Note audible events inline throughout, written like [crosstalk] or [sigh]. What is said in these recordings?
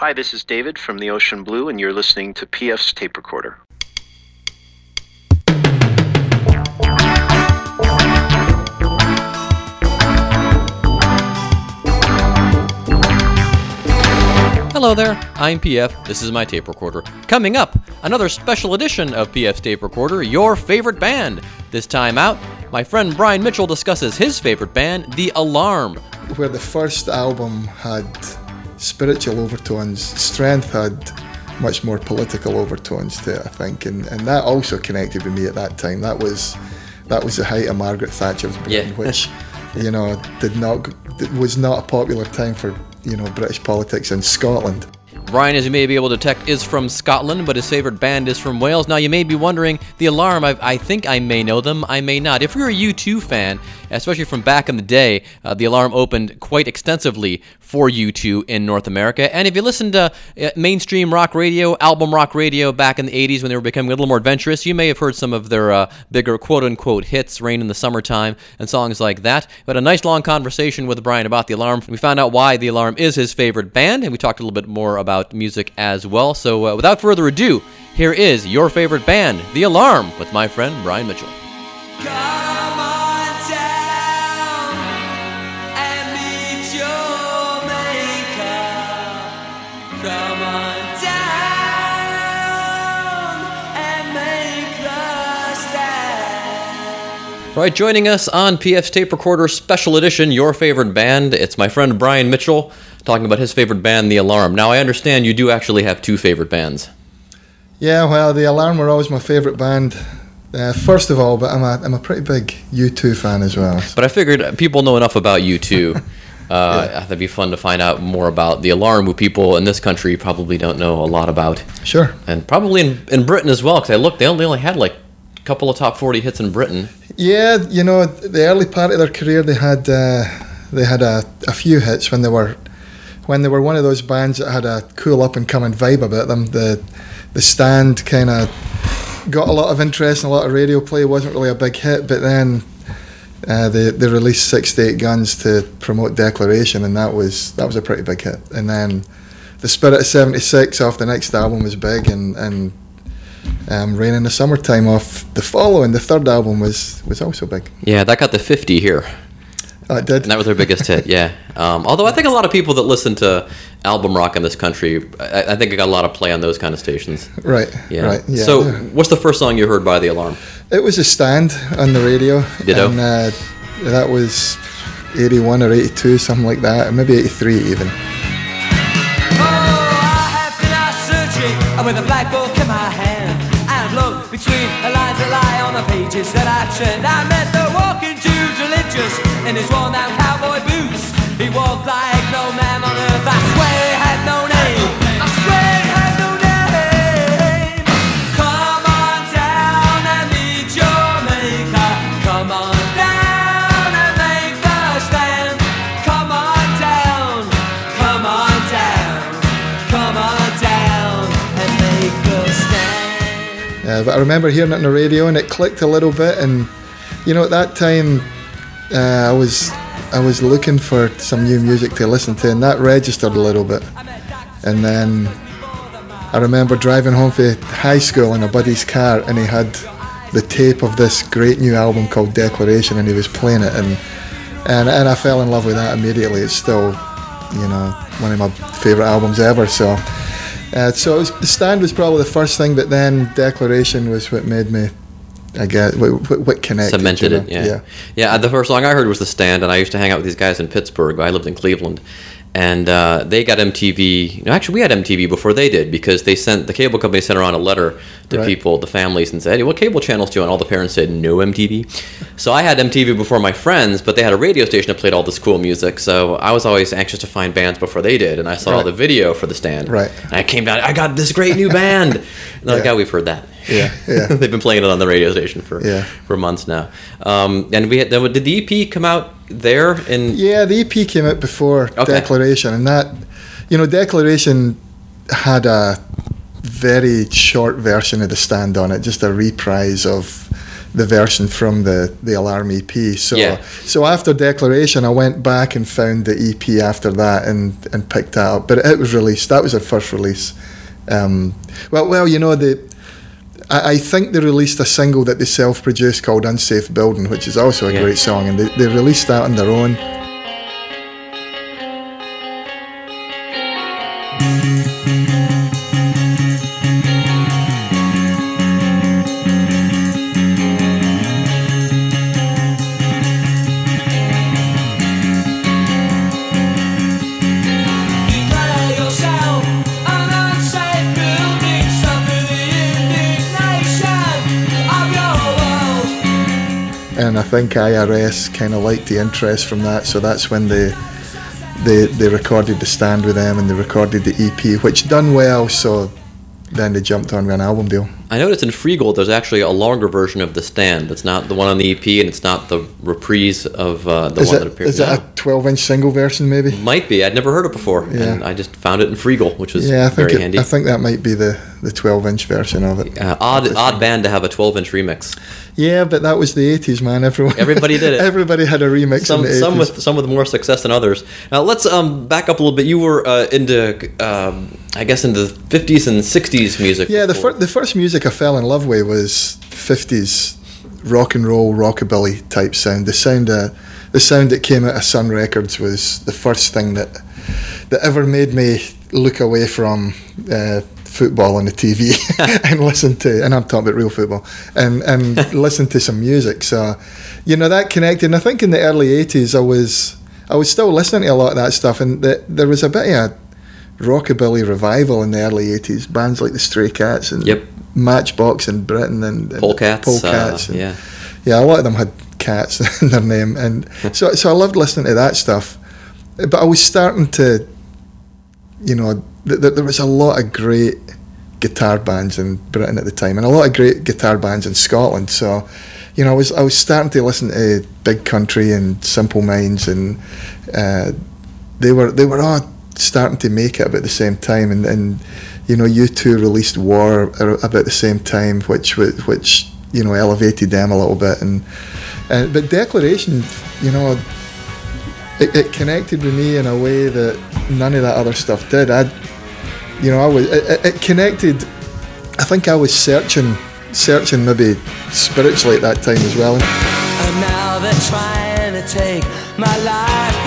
Hi, this is David from the Ocean Blue, and you're listening to PF's Tape Recorder. Hello there, I'm PF. This is my tape recorder. Coming up, another special edition of PF's tape recorder, your favorite band. This time out, my friend Brian Mitchell discusses his favorite band, The Alarm. Where the first album had spiritual overtones, Strength had much more political overtones to it, I think, and, and that also connected with me at that time. That was that was the height of Margaret Thatcher's reign, Yeah. [laughs] which you know did not was not a popular time for you know British politics in Scotland. Brian, as you may be able to detect, is from Scotland, but his favorite band is from Wales. Now, you may be wondering, The Alarm, I, I think I may know them, I may not. If you're a U2 fan, especially from back in the day, uh, The Alarm opened quite extensively for U2 in North America. And if you listen to uh, mainstream rock radio, album rock radio back in the 80s when they were becoming a little more adventurous, you may have heard some of their uh, bigger quote unquote hits, Rain in the Summertime, and songs like that. We had a nice long conversation with Brian about The Alarm. We found out why The Alarm is his favorite band, and we talked a little bit more about music as well. So uh, without further ado, here is your favorite band, The Alarm, with my friend Brian Mitchell. Come on down and meet your maker. Come on down and make the stand. All right, joining us on PF's Tape Recorder Special Edition, Your Favorite Band, it's my friend Brian Mitchell talking about his favorite band, The Alarm. Now, I understand you do actually have two favorite bands. Yeah, well, the Alarm were always my favourite band. Uh, first of all, but I'm a I'm a pretty big U2 fan as well. But I figured people know enough about U2. [laughs] Uh, That'd be fun to find out more about The Alarm, who people in this country probably don't know a lot about. Sure. And probably in, in Britain as well, because I looked, they only, they only had like a couple of top 40 hits in Britain. Yeah, you know, the early part of their career, they had uh, they had a, a few hits when they were when they were one of those bands that had a cool up and coming vibe about them. The the stand kind of got a lot of interest and a lot of radio play. wasn't really a big hit, but then uh, they they released Six to Eight Guns to promote Declaration, and that was that was a pretty big hit. And then the Spirit of '76 off the next album was big, and and um, Rain in the Summertime off the following, the third album was was also big. Yeah, that got the 50 here. Oh, it did. And that was their biggest hit, yeah. Um, although I think a lot of people that listen to album rock in this country, I, I think it got a lot of play on those kind of stations. Right, Yeah. right. Yeah. so, yeah. what's the first song you heard by The Alarm? it was a stand on the radio. Ditto. And uh, that was 81 or 82, something like that, or maybe 83 even. Oh, I have been out searching with a black book in my hand. And look between the lines that lie on the pages that I trend. I met the walking Jews religious in his worn down cowboy boots. He walked like no man on earth. I swear he had no name. I swear he had no name. Come on down and meet your maker. Come on down and make the stand. Come on down. Come on down. Come on down and make the stand. Uh, but I remember hearing it on the radio and it clicked a little bit. And, you know, at that time, uh, I was I was looking for some new music to listen to, and that registered a little bit. And then I remember driving home from high school in a buddy's car, and he had the tape of this great new album called Declaration, and he was playing it, and and and I fell in love with that immediately. It's still, you know, one of my favorite albums ever. So, uh, so was, the stand was probably the first thing, but then Declaration was what made me, I guess, what, what, connected. Cemented you know? it, yeah. yeah. The first song I heard was The Stand, and I used to hang out with these guys in Pittsburgh. I lived in Cleveland. And uh, they got MTV. No, actually, we had MTV before they did because they sent the cable company sent around a letter to Right. people, the families, and said, "Hey, what cable channels do you?" want?" all the parents said, "No MTV." So I had MTV before my friends, but they had a radio station that played all this cool music. So I was always anxious to find bands before they did, and I saw Right. the video for the stand. Right. And I came down. I got this great new band. [laughs] And they're like, Yeah. "Oh, we've heard that." Yeah, yeah. [laughs] They've been playing it on the radio station for Yeah. for months now. Um, and we had, did the EP come out there in? Yeah, the EP came out before Okay. Declaration, and that, you know, Declaration had a very short version of the stand on it, just a reprise of the version from the the Alarm EP. So Yeah. so after Declaration, I went back and found the EP after that and and picked that up. But it was released. That was our first release. Um, well, well, you know the. I I think they released a single that they self-produced called "Unsafe Building," which is also a Yeah. great song, and they, they released that on their own. Think IRS kind of liked the interest from that, so that's when they they they recorded the stand with them and they recorded the EP, which done well. So then they jumped on an album deal. I noticed in Freegal there's actually a longer version of the stand. It's not the one on the EP, and it's not the reprise of uh, the Is one it that appeared. is it a 12 inch single version maybe? Might be. I'd never heard it before, Yeah. and I just found it in Freegal, which was Yeah, I think very it, handy. I think that might be the the 12 inch version of it. uh, odd, odd band to have a 12-inch remix. Yeah, but that was the 80s, man. Everyone [laughs] Everybody did it. Everybody had a remix Some, in the 80s. with some with more success than others. Now let's um, back up a little bit. You were uh, into, um, I guess, into the 50s and 60s music. Yeah, the, fir- the first music I fell in love with was 50s rock and roll, rockabilly type sound. The sound, uh, the sound that came out of Sun Records was the first thing that that ever made me look away from uh, football on the TV [laughs] and listen to. And I'm talking about real football and and [laughs] listen to some music. So, you know, that connected. And I think in the early 80s, I was I was still listening to a lot of that stuff, and the, there was a bit of a rockabilly revival in the early 80s. Bands like the Stray Cats and Yep. Matchbox in Britain and, and Polecats. Polecats uh, and- yeah. yeah, a lot of them had cats [laughs] in their name, and so so I loved listening to that stuff. But I was starting to, you know, th- th- there was a lot of great guitar bands in Britain at the time, and a lot of great guitar bands in Scotland. So, you know, I was I was starting to listen to Big Country and Simple Minds, and uh, they were they were all starting to make it about the same time, and, and you know, U2 released War about the same time, which which you know elevated them a little bit, and uh, but Declaration, you know, it, it connected with me in a way that none of that other stuff did. I, you know, I was it, it- connected. I think I was searching, searching maybe spiritually at that time as well. And now they're trying to take my life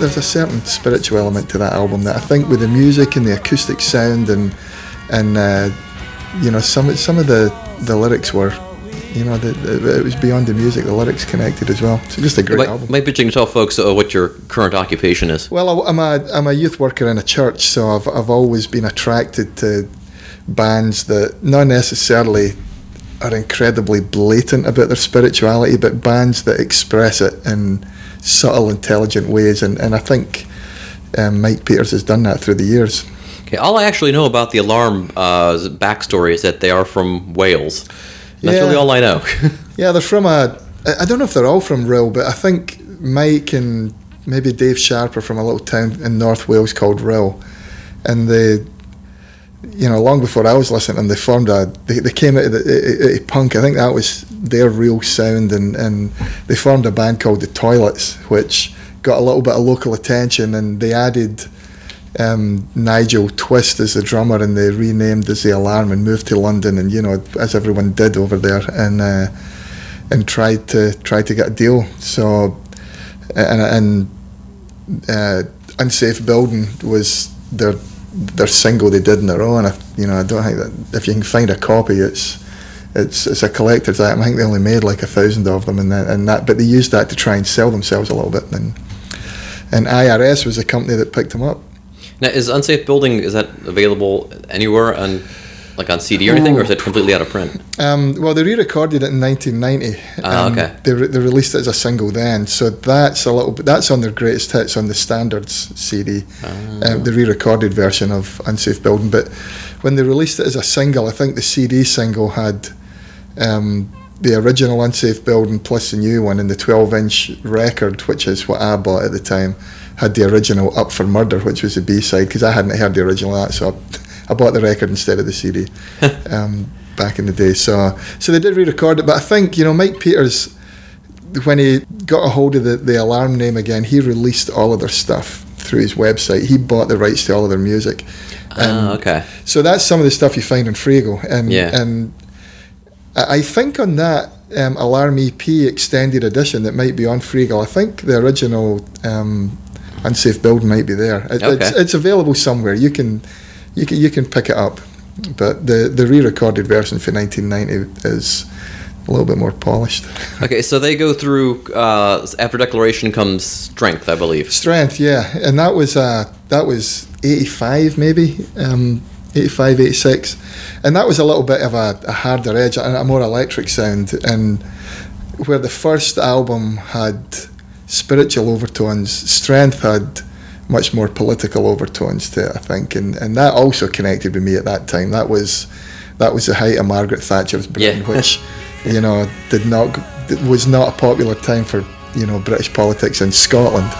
There's a certain spiritual element to that album that I think with the music and the acoustic sound and and uh, you know some some of the the lyrics were. You know, the, the, it was beyond the music. The lyrics connected as well. So just a great Might, album. might interesting to tell folks uh, what your current occupation is. Well, I- I'm a I'm a youth worker in a church, so I've I've always been attracted to bands that not necessarily are incredibly blatant about their spirituality, but bands that express it in subtle, intelligent ways. And and I think um, Mike Peters has done that through the years. Okay, all I actually know about the Alarm uh, backstory is that they are from Wales. That's Yeah. really all I know. [laughs] Yeah, they're from a. I don't know if they're all from Rhyl, but I think Mike and maybe Dave Sharp are from a little town in North Wales called Rhyl, and they, you know, long before I was listening, they formed a. They, they came out of the, punk. I think that was their real sound, and and they formed a band called the Toilets, which got a little bit of local attention, and they added. Um, Nigel Twist as the drummer, and they renamed as the Alarm and moved to London, and you know, as everyone did over there, and uh, and tried to try to get a deal. So and and uh, unsafe building was their their single they did on their own. I, you know, I don't think that if you can find a copy, it's it's it's a collector's item. I think they only made like a thousand of them, and that, and that, but they used that to try and sell themselves a little bit. And and IRS was the company that picked them up. Now, is Unsafe Building is that available anywhere on like on CD or anything, or is it completely out of print? Um, well, they re-recorded it in 1990. Ah, Um, okay. They, re- they released it as a single then, so that's a little bit. That's on their greatest hits on the standards CD, Ah. um, the re-recorded version of Unsafe Building. But when they released it as a single, I think the CD single had um, the original Unsafe Building plus the new one, and the 12-inch record, which is what I bought at the time, had the original Up for Murder, which was the B-side, because I hadn't heard the original that, so I, I bought the record instead of the CD [laughs] um, back in the day. So, so they did re-record it, but I think you know Mike Peters, when he got a hold of the, the Alarm name again, he released all of their stuff through his website. He bought the rights to all of their music. Ah, okay. So that's some of the stuff you find in Freegal, and Yeah. and I think on that um, Alarm EP extended edition that might be on Freegal, I think the original um, Unsafe Build might be there. It, It's, Okay. it's available somewhere. You can you can you can pick it up, but the the re-recorded version for 1990 is a little bit more polished. [laughs] Okay, so they go through uh, after Declaration comes Strength, I believe. Strength, yeah, and that was uh, that was eighty five maybe, um, 85, 86. and that was a little bit of a, a harder edge, a, a more electric sound, and where the first album had spiritual overtones, Strength had much more political overtones to it, I think, and and that also connected with me at that time. That was that was the height of Margaret Thatcher's Britain, Yeah. [laughs] which you know did not was not a popular time for you know British politics in Scotland.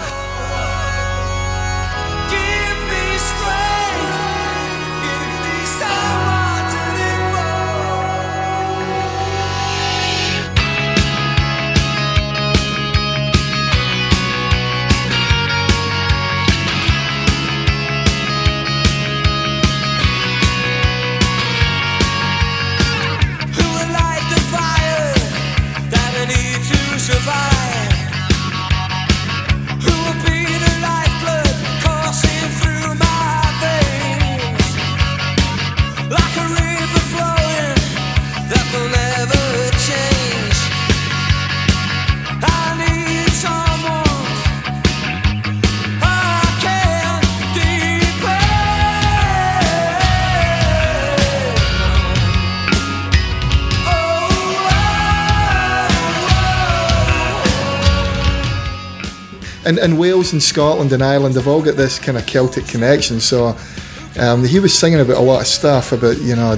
And, and Wales and Scotland and Ireland have all got this kind of Celtic connection. So um, he was singing about a lot of stuff about you know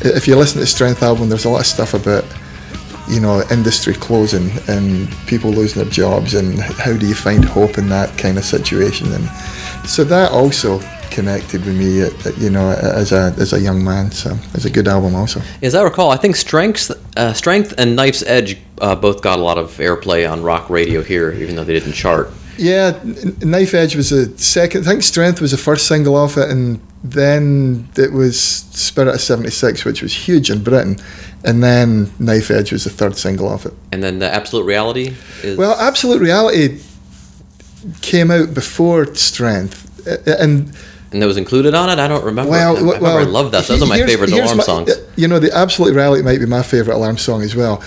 if you listen to Strength album, there's a lot of stuff about you know industry closing and people losing their jobs and how do you find hope in that kind of situation and so that also connected with me you know as a as a young man so it's a good album also As I recall, I think Strength, uh, Strength and Knife's Edge uh, both got a lot of airplay on rock radio here, even though they didn't chart. Yeah, Knife Edge was the second. I think Strength was the first single off it, and then it was Spirit of '76, which was huge in Britain, and then Knife Edge was the third single off it. And then the Absolute Reality is Well, Absolute Reality came out before Strength, and and that was included on it. I don't remember. well, I, well, I love that. Those are my favorite alarm my- songs. You know, the Absolute Reality might be my favorite alarm song as well.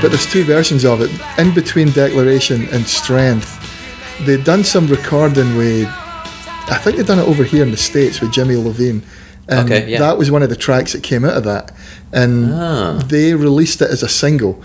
But there's two versions of it. In between Declaration and Strength, they'd done some recording with, I think they'd done it over here in the States with Jimmy Iovine. And Okay, yeah. that was one of the tracks that came out of that. And Ah. they released it as a single.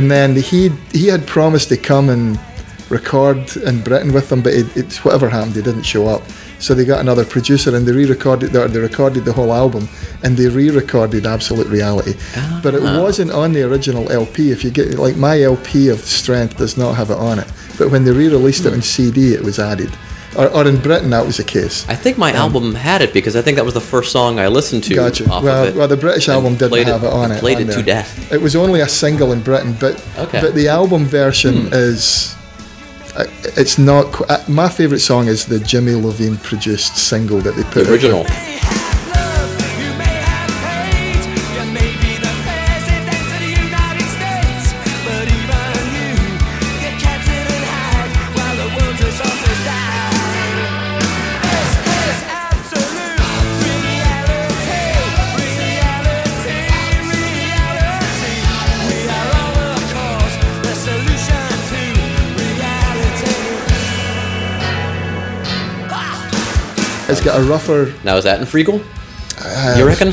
And then he he had promised to come and record in Britain with them, but it, it's whatever happened, he didn't show up. So they got another producer and they re-recorded or they recorded the whole album and they re-recorded Absolute Reality. Ah. But it wasn't on the original LP. If you get like my LP of Strength does not have it on it. But when they re-released it on CD, it was added. Or, or in Britain, that was the case. I think my album had it because I think that was the first song I listened to Gotcha. off Well, of it. well, the British album didn't played have it on it. Played on it to death. It was only a single in Britain, but Okay. Hmm. but the album version is. uh, It's not. uh, My favourite song is the Jimmy Iovine produced single that they put. The original. there. It's got a rougher. Now is that in Freegal? Uh, you reckon?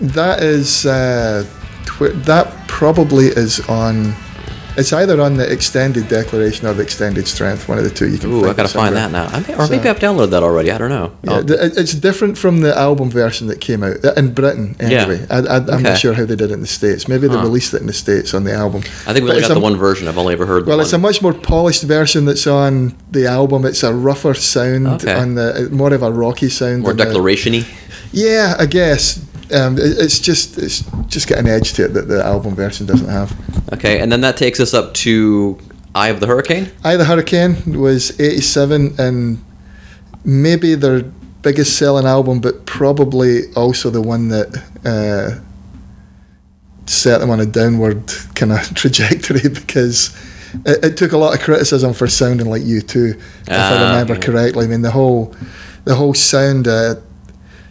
That is. Uh, twi- that probably is on. It's either on the extended declaration or the extended strength. One of the two. You can. Ooh, I gotta find that now. I or maybe I've downloaded that already. I don't know. Yeah, Oh, it's different from the album version that came out uh, in Britain. Yeah. Anyway, I, I, I'm Okay. not sure how they did it in the states. Maybe they Huh. released it in the states on the album. I think we only got the one version. I've only ever heard. Well, one. it's a much more polished version that's on the album. It's a rougher sound Okay. on the more of a rocky sound. more the- declaration-y. yeah, I guess. Um, it- it's just it's just got an edge to it that the album version doesn't have. Okay, and then that takes us up to Eye of the Hurricane. Eye of the Hurricane was 87 and maybe their biggest selling album, but probably also the one that uh, set them on a downward kind of [laughs] trajectory because it, it took a lot of criticism for sounding like U2, if I Ah, remember correctly. I mean, the whole the whole sound. Uh,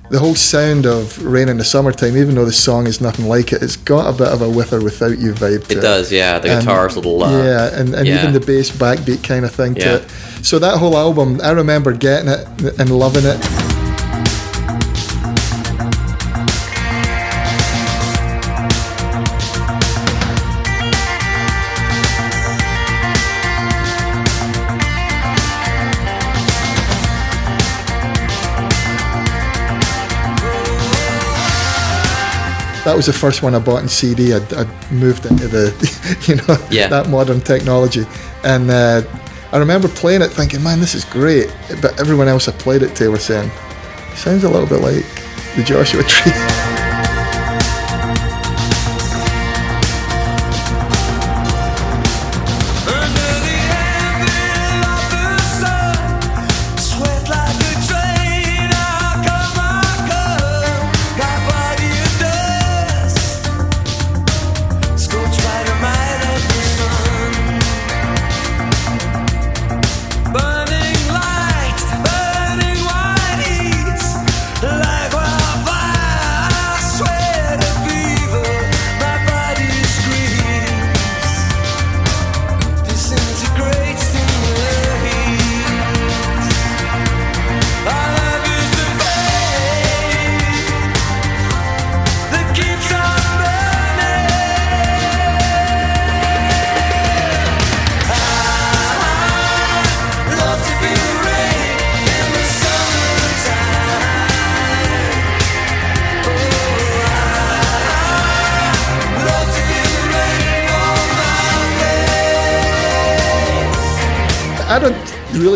the whole sound of Rain in the Summertime, even though the song is nothing like it, it's got a bit of a with or without you vibe to It does, yeah. The and- guitar's a little. Uh, yeah, and, and yeah. even the bass backbeat kind of thing Yeah. to it. So that whole album, I remember getting it and loving it. That was the first one I bought in CD. I'd, I'd moved into the, [laughs] you know, Yeah. that modern technology, and uh, I remember playing it, thinking, "Man, this is great." But everyone else I played it to were saying, "Sounds a little bit like the Joshua [laughs] Tree."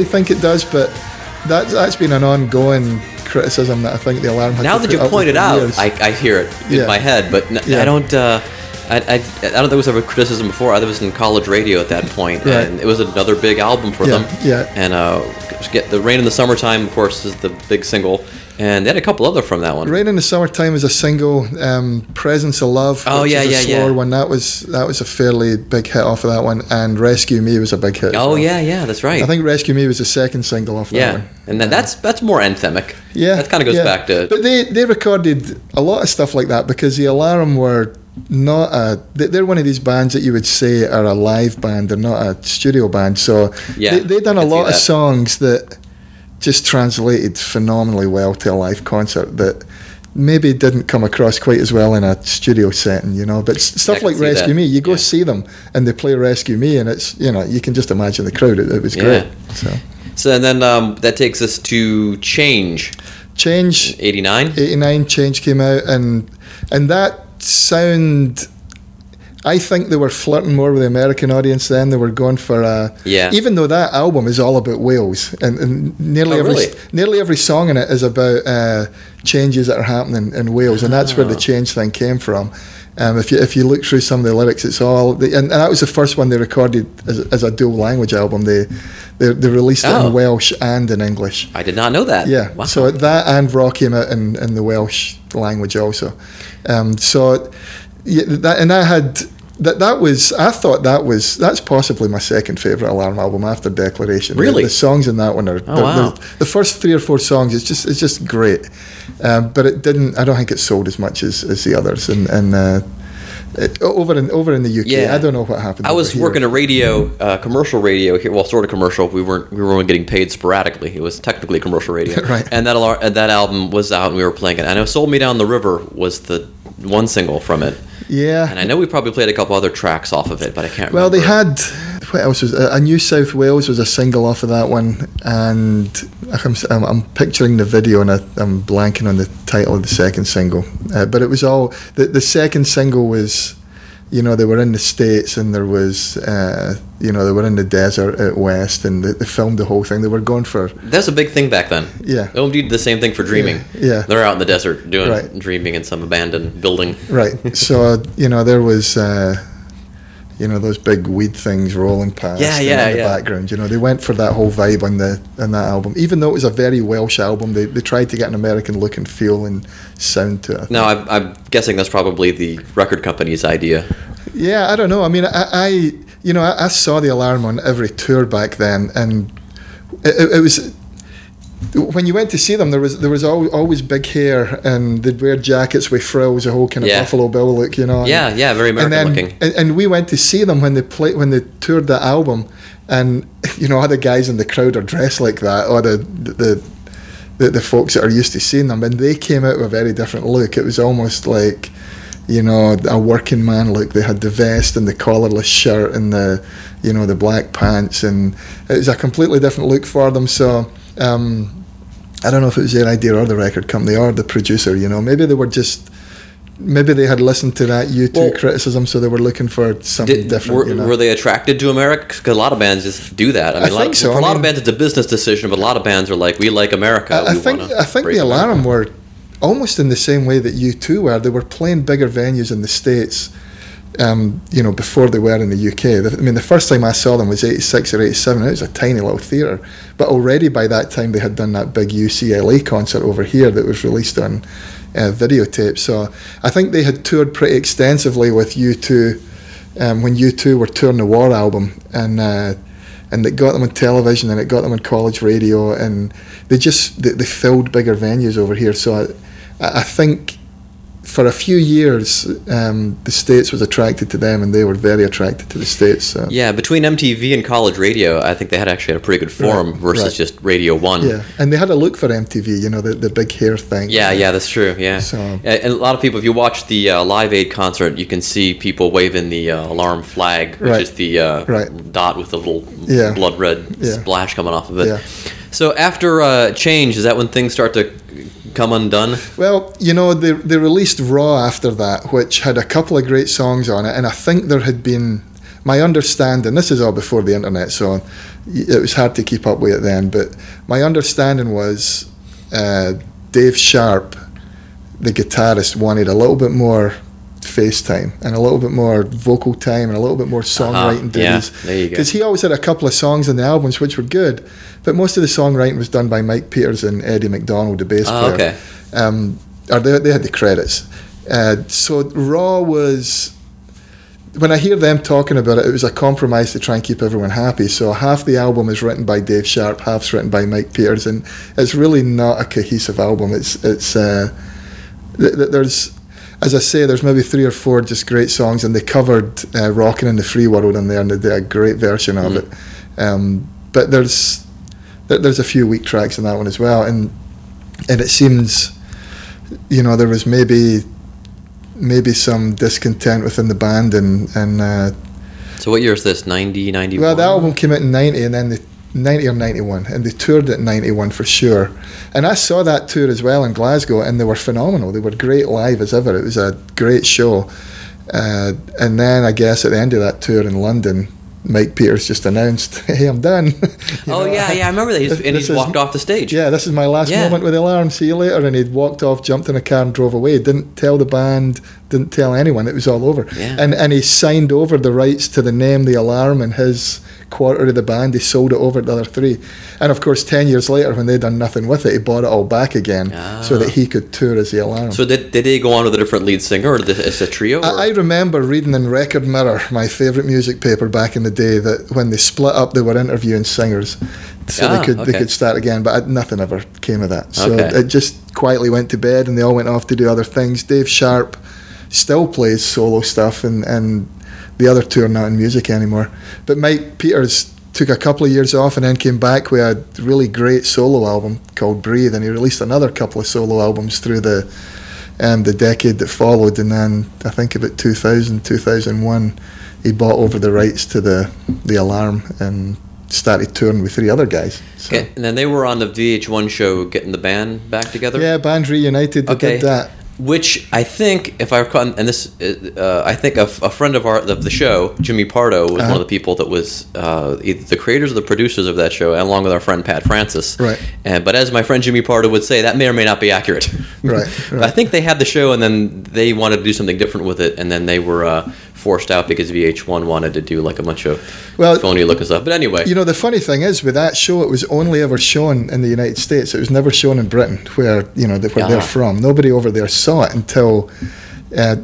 Really think it does, but that that's been an ongoing criticism that I think the alarm had now that you point it out, years. I, I hear it in Yeah. my head, but n- Yeah. I don't. Uh, I, I, I don't think there was ever criticism before. I was in college radio at that point, and it was another big album for them. yeah. And uh, get the rain in the summertime, of course, is the big single, and they had a couple other from that one. Rain in the Summertime is a single. Um, Presence of Love. Oh, yeah, yeah, yeah. one. That was that was a fairly big hit off of that one, and Rescue Me was a big hit. Oh well. yeah, yeah, that's right. I think Rescue Me was the second single off that yeah, one. and then that's that's more anthemic. Yeah, that kind of goes yeah. back to But they they recorded a lot of stuff like that because the Alarm were not a. they- They're one of these bands that you would say are a live band. They're not a studio band. So Yeah, they they done a lot of songs that just translated phenomenally well to a live concert. That maybe didn't come across quite as well in a studio setting, you know. But stuff like Rescue that. Me, you go Yeah. see them and they play Rescue Me, and it's you know you can just imagine the crowd. It, it was great. Yeah. So So and then um, that takes us to Change, Change '89. 89 Change came out and and that sound I think they were flirting more with the American audience then. They were going for a Yeah. Even though that album is all about Wales, and, and nearly Oh, every really? nearly every song in it is about uh, changes that are happening in Wales, and that's where the Ah. change thing came from. Um, if you if you look through some of the lyrics, it's all the, and, and that was the first one they recorded as, as a dual language album. They they, they released it Oh. in Welsh and in English. I did not know that. Yeah. Wow. So that and Raw came out in, in the Welsh language also. Um, so yeah, that and I had that that was I thought that was that's possibly my second favorite Alarm album after Declaration. Really? the, songs in that one are Oh, wow. the first three or four songs. It's just it's just great, um, but it didn't. I don't think it sold as much as, as the others. And and uh, it, over in over in the UK, Yeah. I don't know what happened. I was working a radio, uh, commercial radio here. Well, sort of commercial. We weren't. We were only getting paid sporadically. It was technically commercial radio. [laughs] Right. And that alar- that album was out, and we were playing it. I know "Sold Me Down the River" was the one single from it, Yeah. and I know we probably played a couple other tracks off of it, but I can't. Well, remember. they had what else was a New South Wales was a single off of that one, and I'm, I'm, I'm picturing the video and I, I'm blanking on the title of the second single, uh, but it was all the the second single was. You know, they were in the States and there was, uh, you know, they were in the desert out west and they, they filmed the whole thing. They were going for, That's a big thing back then. Yeah. OMD did the same thing for Dreaming. Yeah. They're out in the desert doing Right. Dreaming in some abandoned building. right. so, you know, there was, uh, you know, those big weed things rolling past Yeah, in the yeah. background. You know, they went for that whole vibe on the on that album. Even though it was a very Welsh album, they, they tried to get an American look and feel and sound to it. Now, I'm, I'm guessing that's probably the record company's idea. Yeah, I don't know. I mean, I, I you know, I, I saw the alarm on every tour back then, and it, it was when you went to see them. There was there was always big hair, and they'd wear jackets with frills, a whole kind of Yeah. Buffalo Bill look, you know. Yeah, yeah, very American and then, looking. And, and we went to see them when they play when they toured that album, and [laughs] you know, other guys in the crowd are dressed like that, or the the. The, the folks that are used to seeing them, and they came out with a very different look. It was almost like, you know, a working man look. They had the vest and the collarless shirt and the, you know, the black pants, and it was a completely different look for them. So, um, I don't know if it was their idea or the record company or the producer. You know, maybe they were just, maybe they had listened to that U2 Well, criticism, so they were looking for something Did, different. were, you know? were they attracted to America? Because a lot of bands just do that. I mean, I a think so. For a I lot of bands, it's a business decision, but a lot of bands are like, "We like America." I, I think I think the America." Alarm were almost in the same way that U2 were. They were playing bigger venues in the states, um, you know, before they were in the UK. I mean, the first time I saw them was '86 or '87. It was a tiny little theatre, but already by that time they had done that big UCLA concert over here that was released on uh, videotape. So I think they had toured pretty extensively with U2 um, when U2 were touring the War album and. Uh, and it got them on television and it got them on college radio and they just they, they filled bigger venues over here so I, I think for a few years um, the states was attracted to them and they were very attracted to the states so. Yeah, between MTV and college radio, I think they had actually had a pretty good form Right, versus right. just Radio One. yeah and they had a look for MTV you know the, the big hair thing Yeah, yeah, that's true. Yeah, So- and and a lot of people, if you watch the uh, Live Aid concert, you can see people waving the uh, alarm flag, which Right. is the uh, dot with the little Yeah. blood red Yeah. splash coming off of it. Yeah. So after uh, change, is that when things start to come undone? Well, you know, they, they released Raw after that, which had a couple of great songs on it, and I think there had been, my understanding, this is all before the internet, so it was hard to keep up with it then, but my understanding was uh, Dave Sharp, the guitarist, wanted a little bit more face time and a little bit more vocal time and a little bit more songwriting Uh-huh. Yeah, duties. there. Because he always had a couple of songs on the albums which were good, but most of the songwriting was done by Mike Peters and Eddie McDonald, the bass Oh, player okay. um, or they, they had the credits. Uh, so Raw was when I hear them talking about it, it was a compromise to try and keep everyone happy. So half the album is written by Dave Sharp, half's written by Mike Peters, and it's really not a cohesive album. It's it's uh, th- th- there's as I say, there's maybe three or four just great songs, and they covered uh, "Rocking in the Free World" in there, and they did a great version of it. Um, but there's there- there's a few weak tracks in that one as well, and and it seems you know, there was maybe maybe some discontent within the band, and and uh, So what year is this? 90, 91? well, the album came out in '90, and then the 90 or 91, and they toured at 91 for sure. And I saw that tour as well in Glasgow, and they were phenomenal. They were great live as ever. It was a great show. Uh, and then I guess at the end of that tour in London, Mike Peters just announced, [laughs] "Hey, I'm done." [laughs] Oh know, yeah, yeah, I remember that. He's, and he's is- walked off the stage. Yeah, this is my last Yeah. moment with the alarm. See you later. And he'd walked off, jumped in a car, and drove away. Didn't tell the band, didn't tell anyone. It was all over. Yeah. And and he signed over the rights to the name, the alarm, and his quarter of the band. He sold it over to the other three. And of course, ten years later, when they'd done nothing with it, he bought it all back again, so Ah. that he could tour as the alarm. So did, did they go on with a different lead singer, or did it's a trio? I, I remember reading in Record Mirror, my favourite music paper back in the day, that when they split up, they were interviewing singers, so Ah, they could okay. they could start again. But I, nothing ever came of that. So Okay. it just quietly went to bed, and they all went off to do other things. Dave Sharp still plays solo stuff, and and the other two are not in music anymore. But Mike Peters took a couple of years off and then came back with a really great solo album called Breathe, and he released another couple of solo albums through the um, the decade that followed, and then I think about 2000, 2001, he bought over the rights to the the Alarm and started touring with three other guys. So, Okay, and then they were on the VH1 show getting the band back together. yeah, band reunited. They Okay. did that. Which I think, if I recall, and this, uh, I think a, a friend of our of the show, Jimmy Pardo, was one Uh-huh. of the people that was uh, either the creators or the producers of that show, along with our friend Pat Francis. Right. And but as my friend Jimmy Pardo would say, that may or may not be accurate. Right, [laughs] But I think they had the show, and then they wanted to do something different with it, and then they were uh, forced out because VH1 wanted to do like a bunch of Well, phony looking stuff. But anyway, You know, the funny thing is, with that show, it was only ever shown in the United States. It was never shown in Britain, where you know where Ah. they're from. Nobody over there saw it until uh,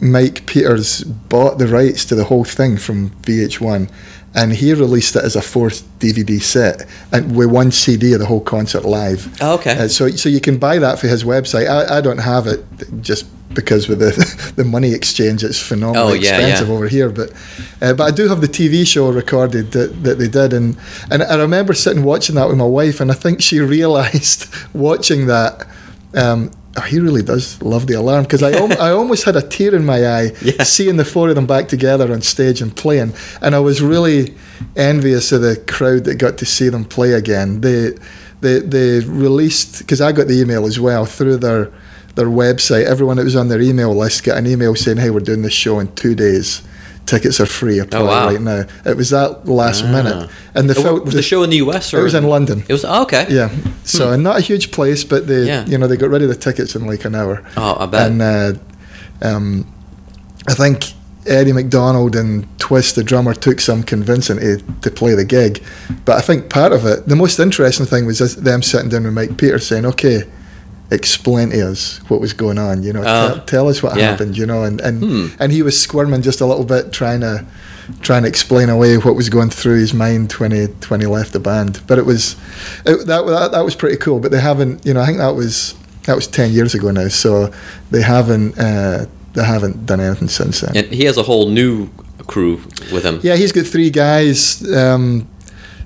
Mike Peters bought the rights to the whole thing from VH1, and he released it as a fourth DVD set and with one CD of the whole concert live. Oh, okay. Uh, so, so you can buy that for his website. I, I don't have it just because with the [laughs] the money exchange, it's phenomenally Oh, yeah, expensive yeah. over here. But uh, but I do have the TV show recorded that, that they did, and and I remember sitting watching that with my wife, and I think she [laughs] realised watching that. Um, oh, he really does love the alarm because I, al- I almost had a tear in my eye [laughs] Yeah. seeing the four of them back together on stage and playing, and I was really envious of the crowd that got to see them play again. They they they released because I got the email as well through their their website. Everyone that was on their email list got an email saying, "Hey, we're doing this show in two days. Tickets are free. Apply Oh, wow. right now." It was that last Ah. minute, and the felt was the show in the U.S. or It was in London. It was oh, okay. Yeah, so and not a huge place, but they, Yeah. you know, they got rid of the tickets in like an hour. Oh, I bet. And uh, um, I think Eddie McDonald and Twist, the drummer, took some convincing to, to play the gig. But I think part of it, the most interesting thing was them sitting down with Mike Peters saying, "Okay, explain to us what was going on. You know, Uh, tell, tell us what yeah. happened. You know." And and Hmm. and he was squirming just a little bit, trying to trying to explain away what was going through his mind when he when he left the band. But it was it, that, that that was pretty cool. But they haven't, you know, I think that was that was ten years ago now. So they haven't uh, they haven't done anything since then. And he has a whole new crew with him. Yeah, he's got three guys. Um,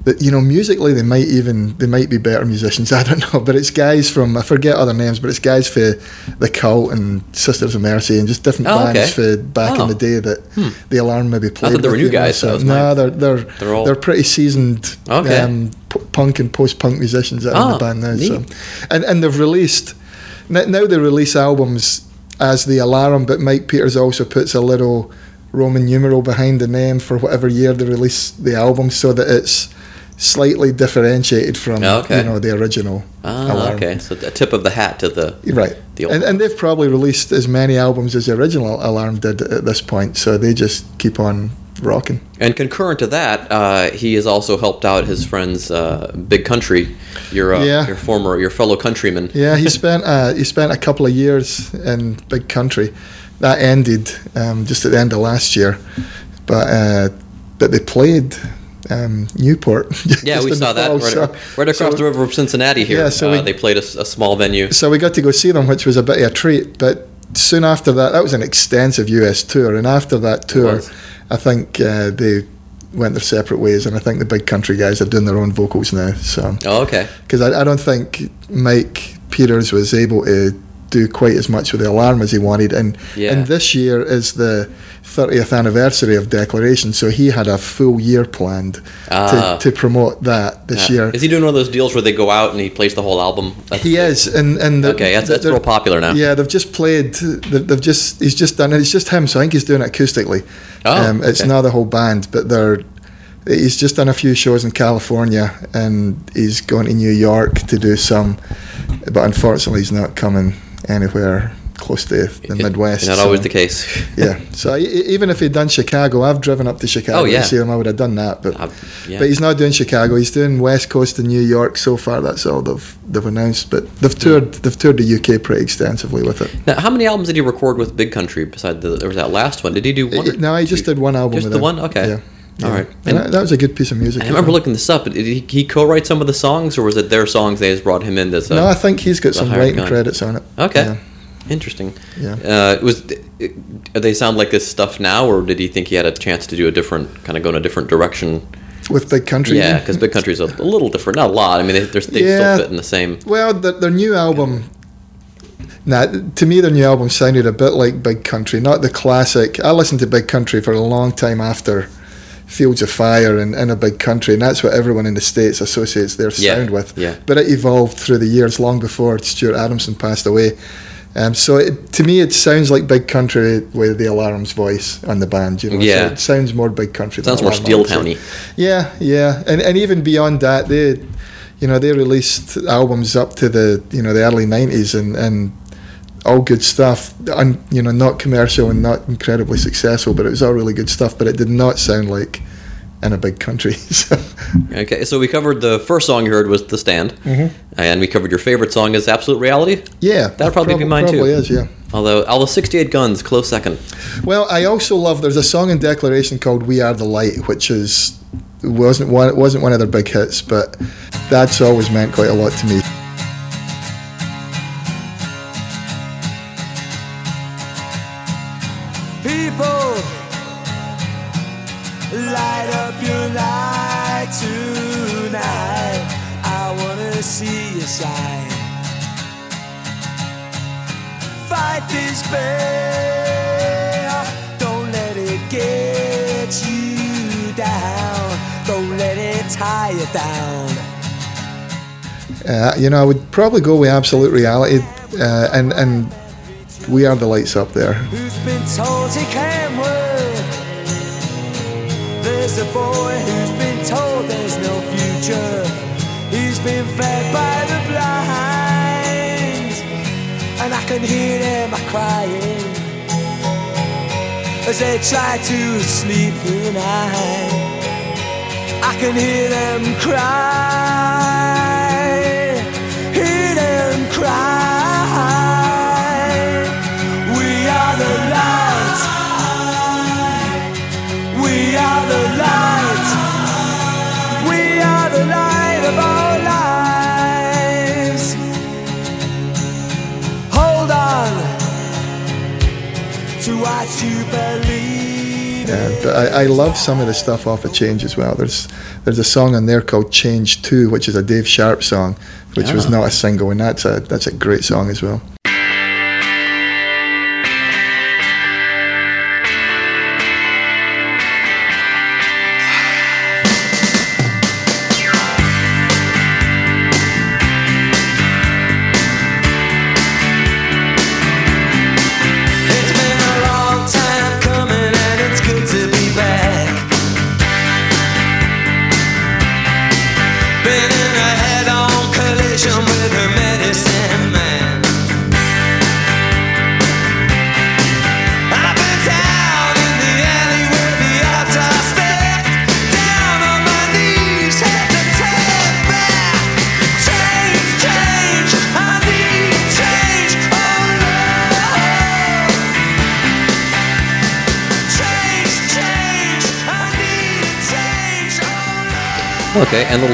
that you know, musically they might even they might be better musicians. [laughs] I don't know, but it's guys from I forget other names, but it's guys for the Cult and Sisters of Mercy and just different Oh, bands okay. for back Oh. in the day that the Alarm maybe played. thought they were new guys, So, no, they're they're They're they're, pretty seasoned Okay. um, p- punk and post punk musicians that are in the band now. So, and and they've released now they release albums as the Alarm, but Mike Peters also puts a little Roman numeral behind the name for whatever year they release the album, so that it's slightly differentiated from Oh, okay. you know the original Ah, Alarm. okay. So a tip of the hat to the. Right. The old And, and they've probably released as many albums as the original Alarm did at this point, so they just keep on rocking. And concurrent to that, uh, he has also helped out his friends, uh, Big Country, your uh, Yeah. your former your fellow countryman. Yeah, he [laughs] spent uh, he spent a couple of years in big country. That ended um, just at the end of last year, but uh, but they played um, Newport. [laughs] Yeah, we saw the that fall, right, so- right across so- the river from Cincinnati here. Yeah, so uh, we- they played a small venue. So we got to go see them, which was a bit of a treat. But soon after that, that was an extensive US tour, and after that tour. I think uh, they went their separate ways, and I think the big country guys are doing their own vocals now. So Oh, okay. because I, I don't think Mike Peters was able to do quite as much with the alarm as he wanted. And Yeah. and this year is the 30th anniversary of Declaration, so he had a full year planned Ah. to, to promote that this Yeah. year. Is he doing one of those deals where they go out and he plays the whole album? That's- He is, and and the, Okay, that's, that's real popular now. Yeah, they've just played. They've, they've just he's just done it. It's just him, so I think he's doing it acoustically. Um, Oh, it's okay. not the whole band, but they're. He's just done a few shows in California, and he's going to New York to do some. But unfortunately, he's not coming anywhere close to the It- Midwest. Not so- always the case. [laughs] yeah. So e- even if he'd done Chicago, I've driven up to Chicago Oh, yeah. to see him. I would have done that, but yeah. but he's not doing Chicago. He's doing West Coast and New York so far. That's all they've they've announced. But they've hmm. toured they've toured the UK pretty extensively with it. Now, how many albums did he record with Big Country besides the? There was that last one. Did he do one? or no, he just did one album. Just with the him. one? Okay. Yeah. All right. And And- that, was a good piece of music. I remember well. looking this up. Did he, he co-write some of the songs, or was it their songs? They just brought him in as a. No, I think he's got some writing gun. credits on it. Okay. Yeah. Interesting. Yeah. Uh, was they sound like this stuff now, or did he think he had a chance to do a different kind of go in a different direction? With Big Country. Yeah, because Big Country's a, a [laughs] little different. Not a lot. I mean, they, they're, they Yeah. still fit in the same. Well, their, their new album. Nah, to me, their new album sounded a bit like Big Country, not the classic. I listened to Big Country for a long time after Fields of Fire and In a Big Country, and that's what everyone in the States associates their Yeah, sound with. yeah. But it evolved through the years, long before Stuart Adamson passed away. Um, so it, to me, it sounds like Big Country with the Alarm's voice on the band. You know, Yeah. so it sounds more Big Country. than Sounds more Steel. Towny. Yeah, yeah, and and even beyond that, they, you know, they released albums up to the you know the early '90s and and all good stuff. And you know, not commercial and not incredibly successful, but it was all really good stuff. But it did not sound like in a big country. [laughs] so, Okay, so we covered the first song you heard was "The Stand," Mm-hmm. and we covered your favorite song is "Absolute Reality." yeah, That'd probably be mine, too. Probably is, yeah. Although, although "68 Guns" close second. Well, I also love. There's a song in Declaration called "We Are the Light," which is wasn't one. It wasn't one of their big hits, but that's always meant quite a lot to me. Your light tonight. I wanna see you shine. Fight despair. Don't let it get you down. Don't let it tie you down. Uh, you know, I would probably go with Absolute Reality, uh, and and We Are the Lights up there. There's a boy who's been told there's no future. He's been fed by the blind, and I can hear them crying as they try to sleep the night. I can hear them cry, hear them cry. What you believe. Yeah, but I, I love some of the stuff off of Change as well. There's there's a song on there called Change Two, which is a Dave Sharp song, which was Ah. not a single, and that's a that's a great song as well.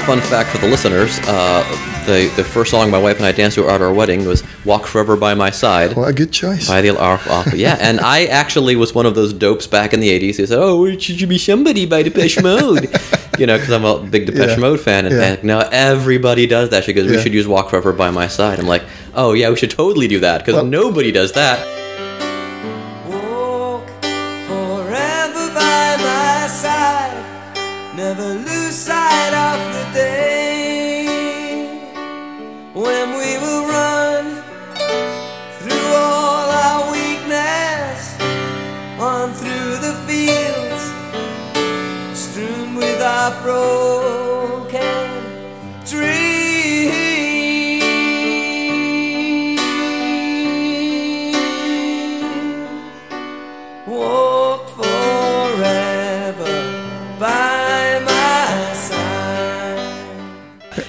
Fun fact for the listeners: uh, the the first song my wife and I danced to at our wedding was "Walk Forever by My Side." What a good choice. By the Arf Off. Yeah, and I actually was one of those dopes back in the 80s who said, Oh, it should be somebody by Depeche Mode. [laughs] you know, because I'm a big Depeche Yeah, Mode fan. And, yeah. and now everybody does that. She goes, We Yeah. should use Walk Forever by My Side. I'm like, Oh yeah, we should totally do that because Well- nobody does that. Lose sight of the day when we will run through all our weakness on through the fields strewn with our broken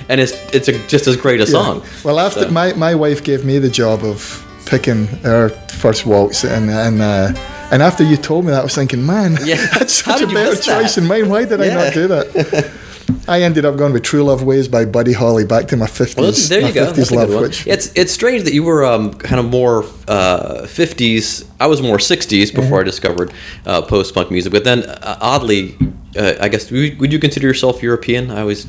And it's it's a, just as great a Yeah. song. Well, after So- my, my wife gave me the job of picking our first waltz, and and uh, and after you told me that, I was thinking, man, Yeah. [laughs] that's such a better choice than mine. Why did I not do that? [laughs] I ended up going with True Love Ways by Buddy Holly back to my fifties. Well, there you go. 50s That's a love, which It's it's strange that you were um, kind of more uh, 50s. I was more 60s before Mm-hmm. I discovered uh, post punk music. But then, uh, oddly, uh, I guess would you consider yourself European? I always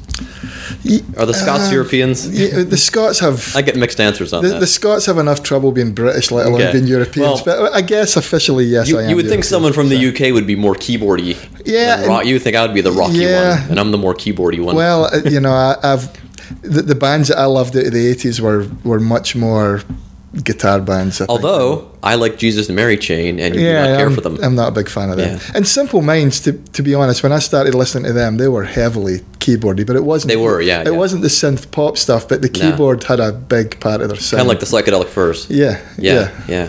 are the Scots Uh, Europeans. yeah, the Scots have. [laughs] I get mixed answers on the, that. the Scots have enough trouble being British, let alone Okay. being Europeans. Well- but I guess officially, yes, you, I am. you would think someone from the. UK would be more keyboardy. Yeah, rock. You would think I would be the rocky Yeah. one, and I'm the more keyboardy one. Well, uh, you know, I, I've the, the bands that I loved out of the eighties were were much more guitar bands. I think. Although I like Jesus and Mary Chain, and you do not care I'm, for them. I'm not a big fan of them. Yeah. And Simple Minds, to to be honest, when I started listening to them, they were heavily keyboardy, but it wasn't. They were, yeah, It yeah. wasn't the synth pop stuff, but the keyboard had a big part of their sound. kind of like the psychedelic furs. Yeah, Yeah, yeah.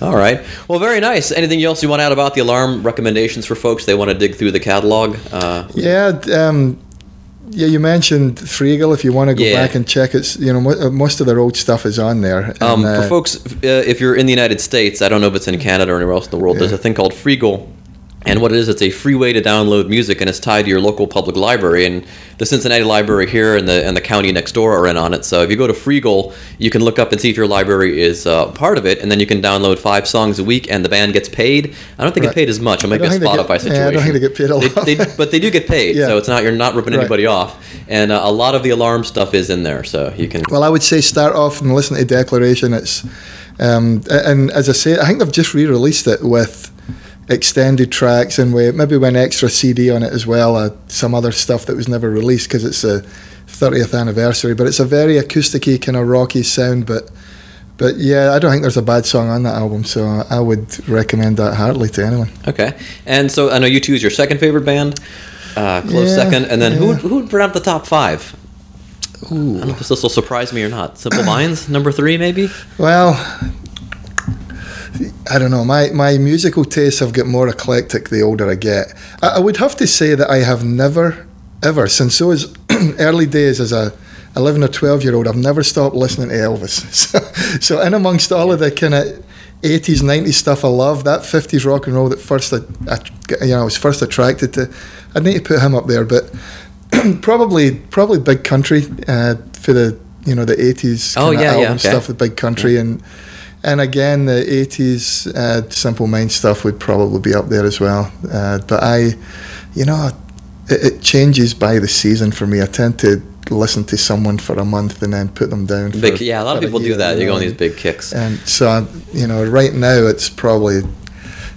All right. Well, very nice. Anything else you want to add about the alarm recommendations for folks? They want to dig through the catalog. Uh, Yeah, um, yeah. You mentioned Freegal. If you want to go Yeah. back and check it, you know, uh, most of their old stuff is on there. um, for uh, folks, uh, if you're in the United States, I don't know if it's in Canada or anywhere else in the world. There's a thing called Freegal. And what it is, it's a free way to download music, and it's tied to your local public library. And the Cincinnati Library here and the and the county next door are in on it. So if you go to Freegal, you can look up and see if your library is uh, part of it, and then you can download five songs a week, and the band gets paid. I don't think Right. get paid as much. It might be a don't think they Spotify get- yeah, I situation. don't think they get paid a lot. They, they- but they do get paid, Yeah. so it's not you're not ripping Right. anybody off. And uh, a lot of the alarm stuff is in there, so you can. Well, I would say start off and listen to Declaration. It's um, and as I say, I think they've just re-released it with extended tracks and with maybe an extra CD on it as well. Uh, some other stuff that was never released because it's a 30th anniversary. But it's a very acousticy kind of rocky sound. But but yeah, I don't think there's a bad song on that album. So I would recommend that heartily to anyone. Okay. And so I know U2 is your second favorite band, uh, close Yeah, second, and then who yeah. would, who would bring out the top five? I don't know if this will surprise me or not. Simple Minds, number three, maybe. Well, I don't know. My my musical tastes have got more eclectic the older I get. I, I would have to say that I have never, ever, since those [clears throat] early days as a 11 or 12 year old, I've never stopped listening to Elvis. [laughs] So, so in amongst all of the kind of 80s, 90s stuff I love, that 50s rock and roll that first I, I, you know, I was first attracted to, I'd need to put him up there. But [clears throat] probably probably Big Country uh, for the you know the 80s Oh, yeah, yeah, okay. stuff with Big Country and and again the 80s uh, Simple Mind stuff would probably be up there as well. Uh, but I, you know, it, it changes by the season for me. I tend to listen to someone for a month and then put them down. For, Big, yeah, a lot of people do that. you go on these big kicks. And so, I- you know, right now it's probably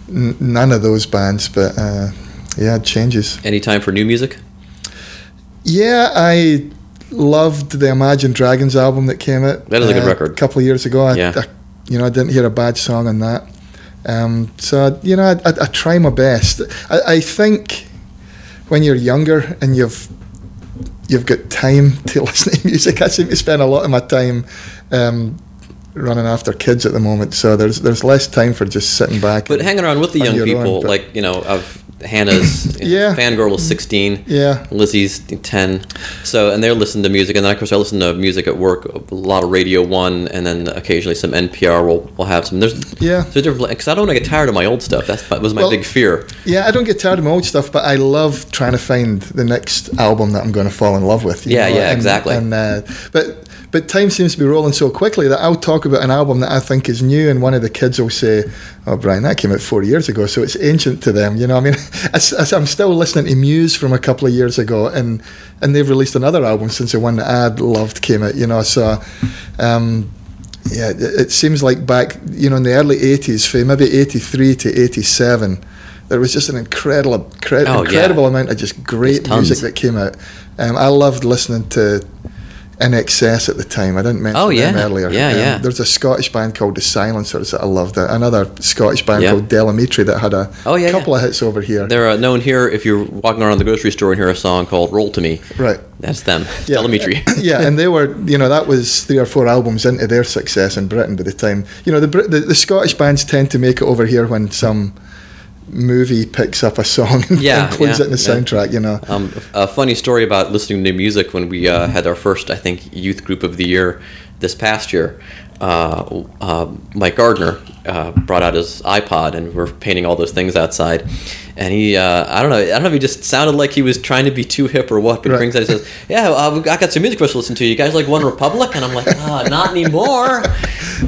n- none of those bands, but uh, yeah, it changes. Any time for new music? Yeah, I loved the Imagine Dragons album that came out. That is a good uh, record. A couple of years ago, I, Yeah. I, you know, I didn't hear a bad song on that. Um, so you know, I, I, I try my best. I, I think when you're younger and you've you've got time to [laughs] listen to music, I seem to spend a lot of my time. Um, running after kids at the moment so there's there's less time for just sitting back But and- hanging around with the young your own, people, like you know, of Hannah's [coughs] Yeah. fangirl is sixteen. yeah Lizzie's ten, so and they're listening to music, and then of course I listen to music at work, a lot of Radio One, and then occasionally some NPR will will have some. There's Yeah. there's different because I don't want to get tired of my old stuff. That's that was my Well, big fear. Yeah, I don't get tired of my old stuff, but I love trying to find the next album that I'm going to fall in love with. Yeah, know, yeah, and- exactly. And uh, but but time seems to be rolling so quickly that I'll talk about an album that I think is new, and one of the kids will say, "Oh, Brian, that came out four years ago, so it's ancient to them." You know, I mean, [laughs] as I'm still listening to Muse from a couple of years ago, and and they've released another album since the one that I'd loved came out. You know, so. Um, yeah, it, seems like back, you know, in the early 80s, from maybe 83 to 87, there was just an incredible, cre- Oh, yeah. incredible amount of just great music that came out. Um, I loved listening to INXS at the time. I didn't mention Oh, them earlier. Yeah, Um, yeah. There's a Scottish band called The Silencers that I loved. Another Scottish band Yeah. called Del Amitri that had a Oh, yeah, couple of hits over here. They're uh, known here if you're walking around the grocery store and hear a song called "Roll to Me." Right. That's them. Yeah. Telemetry. [laughs] yeah, and they were, you know, that was three or four albums into their success in Britain by the time. You know, the the, the Scottish bands tend to make it over here when some movie picks up a song and Yeah, includes yeah, it in the yeah. soundtrack. You know, Um, a funny story about listening to music when we uh, had our first, I think, youth group of the year this past year. Uh, uh, Mike Gardner uh, brought out his iPod and we're painting all those things outside. And he, uh, I don't know, I don't know if he just sounded like he was trying to be too hip or what, but Right. he brings out and says, [laughs] "Yeah, uh, I got some music for us to listen to. You guys like One Republic?" And I'm like, "Ah, not anymore."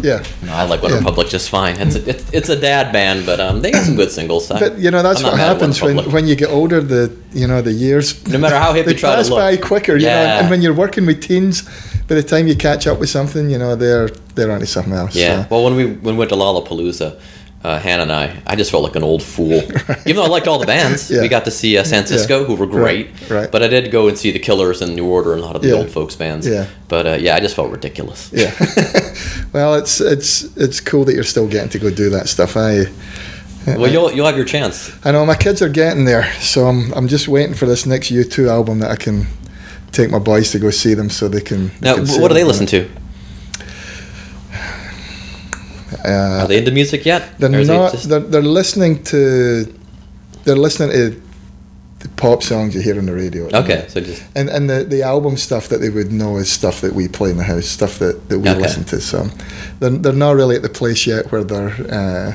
yeah. No, I like One Yeah. Republic just fine. It's a, it's, it's a dad band, but um, they got some good singles. But you know, that's what mad at One happens when, when you get older. The you know the years. No matter how hip they you try to pass look. by quicker. You know, Yeah. and when you're working with teens, by the time you catch up with something, you know they're they're onto something else. Yeah. so. Well, when we when we went to Lollapalooza, uh, Hannah and I, I just felt like an old fool. [laughs] Even though I liked all the bands, Yeah. we got to see uh, San Cisco, who were great. Right, right. But I did go and see the Killers and New Order and a lot of the Yeah. old folks bands. Yeah. But uh, yeah, I just felt ridiculous. Yeah. [laughs] well, it's it's it's cool that you're still getting to go do that stuff. I Well, you'll you'll have your chance. I know my kids are getting there, so I'm I'm just waiting for this next U2 album that I can take my boys to go see them so they can. Now, can what do they listen to? Uh, Are they into music yet? they're not. just- They're, they're listening to. They're listening to the pop songs you hear on the radio. okay, so just And and the, the album stuff that they would know is stuff that we play in the house, stuff that, that we Okay. listen to. So they're, they're not really at the place yet where they're uh,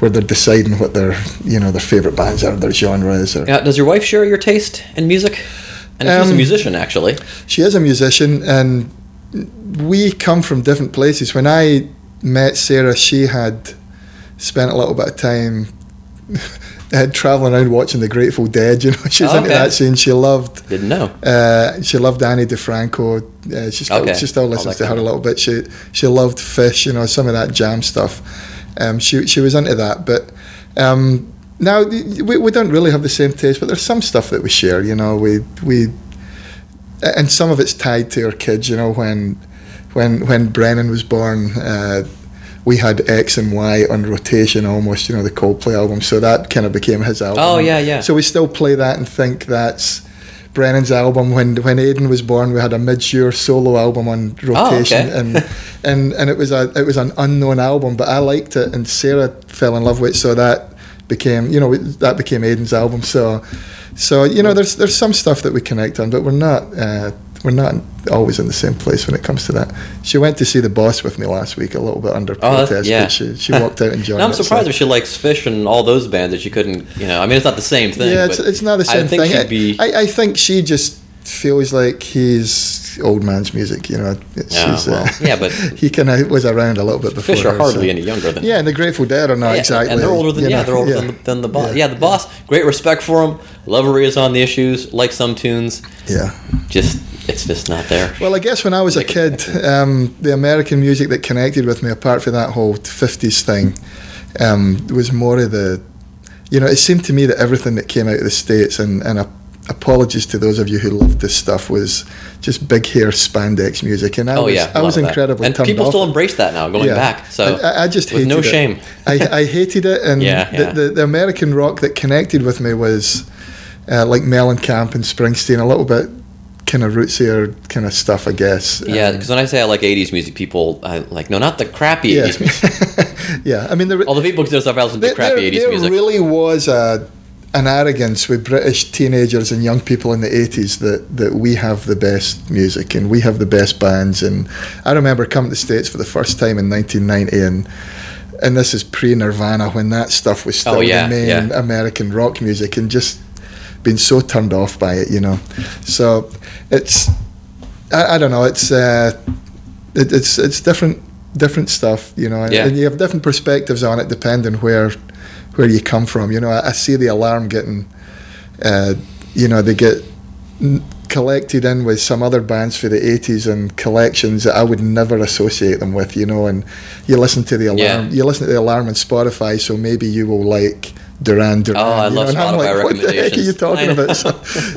where they're deciding what their you know their favorite bands are, their genres. Or uh, does your wife share your taste in music? And she's a Um, musician, actually. she is a musician, and we come from different places. When I met Sarah, she had spent a little bit of time. [laughs] Had traveling around watching the Grateful Dead, you know, [laughs] she was Oh, into that scene. She loved Didn't know. Uh, she loved Ani DiFranco. Uh, she still Okay. she still listens like to her that. a little bit. She she loved Phish, you know, some of that jam stuff. Um, she she was into that, but um, now we, we don't really have the same taste. But there's some stuff that we share, you know. We we and some of it's tied to our kids. You know, when when when Brennan was born. Uh, we had X and Y on rotation almost, you know, the Coldplay album. So that kind of became his album. Oh, yeah, yeah. So we still play that and think that's Brennan's album. When when Aidan was born, we had a Midge Ure solo album on rotation, Oh, okay. and [laughs] and and it was a it was an unknown album, but I liked it, and Sarah fell in love with it. So that became you know that became Aiden's album. So so you know there's there's some stuff that we connect on, but we're not. Uh, we're not always in the same place when it comes to that. She went to see the boss with me last week, a little bit under Oh, protest, yeah. but she, she walked out and [laughs] joined. Now, I'm it, so- surprised if she likes Phish and all those bands that she couldn't, you know. I mean, it's not the same thing. Yeah, it's, it's not the same I think thing. she'd be. I, I think she just feels like he's old man's music. You know, she's, well, uh, yeah, but- [laughs] he kind of was around a little bit before. Phish are her, hardly so- any younger than. Yeah, and the Grateful Dead are not Yeah, exactly. and they're older than yeah, know, they're older yeah. than, the, than the boss. Yeah. Yeah. the boss. Great respect for him. Love is on the issues. Like some tunes, Yeah. just it's just not there. Well, I guess when I was a kid, um, the American music that connected with me, apart from that whole '50s thing, um, was more of the. You know, it seemed to me that everything that came out of the states, and and a, apologies to those of you who loved this stuff, was just big hair spandex music, and I oh was yeah, I was incredibly And people still embrace that now, going Yeah. back. So I, I just hated no it. shame. I, I hated it, and Yeah, the. The, the American rock that connected with me was uh, like Mellencamp and Springsteen, a little bit kind of rootsier kind of stuff, I guess. Yeah, Um, because when I say I like '80s music, people I like no, not the crappy yeah, '80s music. [laughs] yeah. I mean, there, All the people consider themselves into there, crappy there, '80s there music. really was a an arrogance with British teenagers and young people in the 80s that, that we have the best music and we have the best bands. And I remember coming to the States for the first time in 1990 and and this is pre Nirvana when that stuff was still Oh, yeah, the main yeah. American rock music and just been so turned off by it, you know. So it's I, I don't know, it's uh, it, it's it's different different stuff, you know, and, Yeah. and you have different perspectives on it depending where where you come from. You know, I, I see the alarm getting, uh, you know, they get collected in with some other bands for the 80s and collections that I would never associate them with, you know. And you listen to the alarm, Yeah. you listen to the alarm on Spotify, so maybe you will like Duran Duran. Oh, I you love know, Spotify like, what the heck are you talking about? So,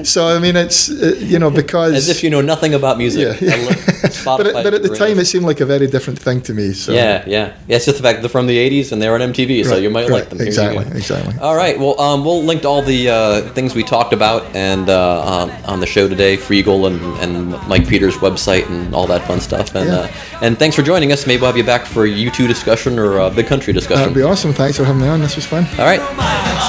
so I mean, it's uh, you know because As if you know nothing about music. Yeah, love [laughs] but, at- but at the time, it seemed like a very different thing to me. So Yeah, yeah. Yeah, it's just the fact they're from the 80s and they were on MTV, so you might right, like them. Here Exactly, exactly. All right. Well, um, we'll link to all the uh, things we talked about and uh, on, on the show today, Freegal and, and Mike Peters' website and all that fun stuff. And Yeah. uh, and thanks for joining us. Maybe we'll have you back for a U2 discussion or a big country discussion. That'd be awesome. Thanks for having me on. This was fun. all right. Crazy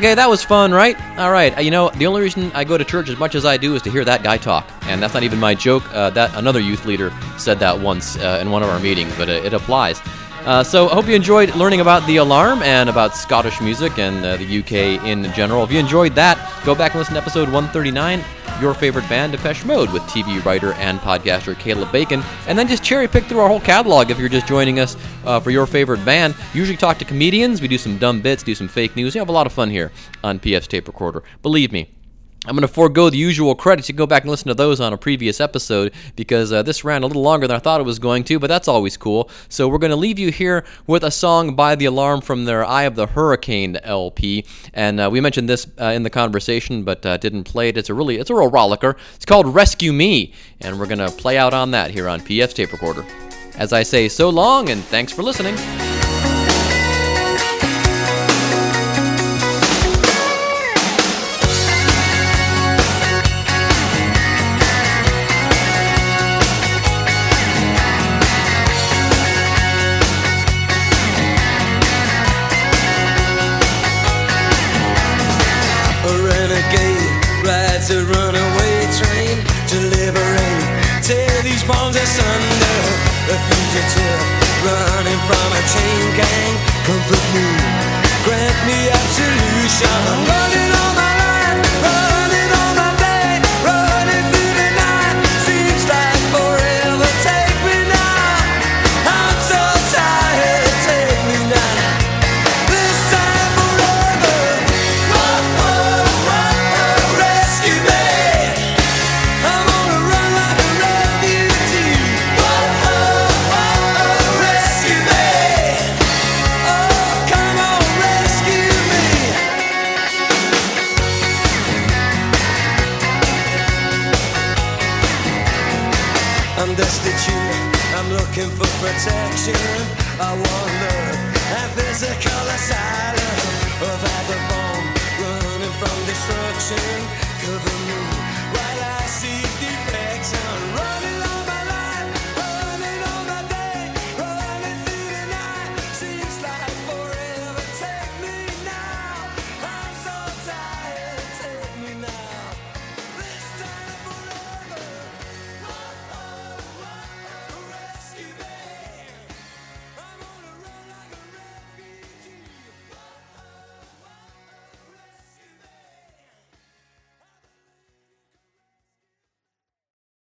Okay, that was fun, right? All right. uh, You know, the only reason I go to church as much as I do is to hear that guy talk, and that's not even my joke. Uh, that another youth leader said that once uh, in one of our meetings, but it, it applies. Uh, so I hope you enjoyed learning about the alarm and about Scottish music and uh, the UK in general. If you enjoyed that, go back and listen to episode 139, your favorite band, Depeche Mode, with TV writer and podcaster Caleb Bacon, and then just cherry pick through our whole catalog if you're just joining us uh, for your favorite band. Usually talk to comedians, we do some dumb bits, do some fake news. We have a lot of fun here on PF's Tape Recorder. Believe me. I'm going to forego the usual credits. You can go back and listen to those on a previous episode because uh, this ran a little longer than I thought it was going to, but that's always cool. So we're going to leave you here with a song by The Alarm from their Eye of the Hurricane LP. And uh, we mentioned this uh, in the conversation, but uh, didn't play it. It's a really, it's a real rollicker. It's called Rescue Me, and we're going to play out on that here on PF's Tape Recorder. As I say, so long, and thanks for listening. Fugitive running from a chain gang. Comfort me, grant me absolution. Running all my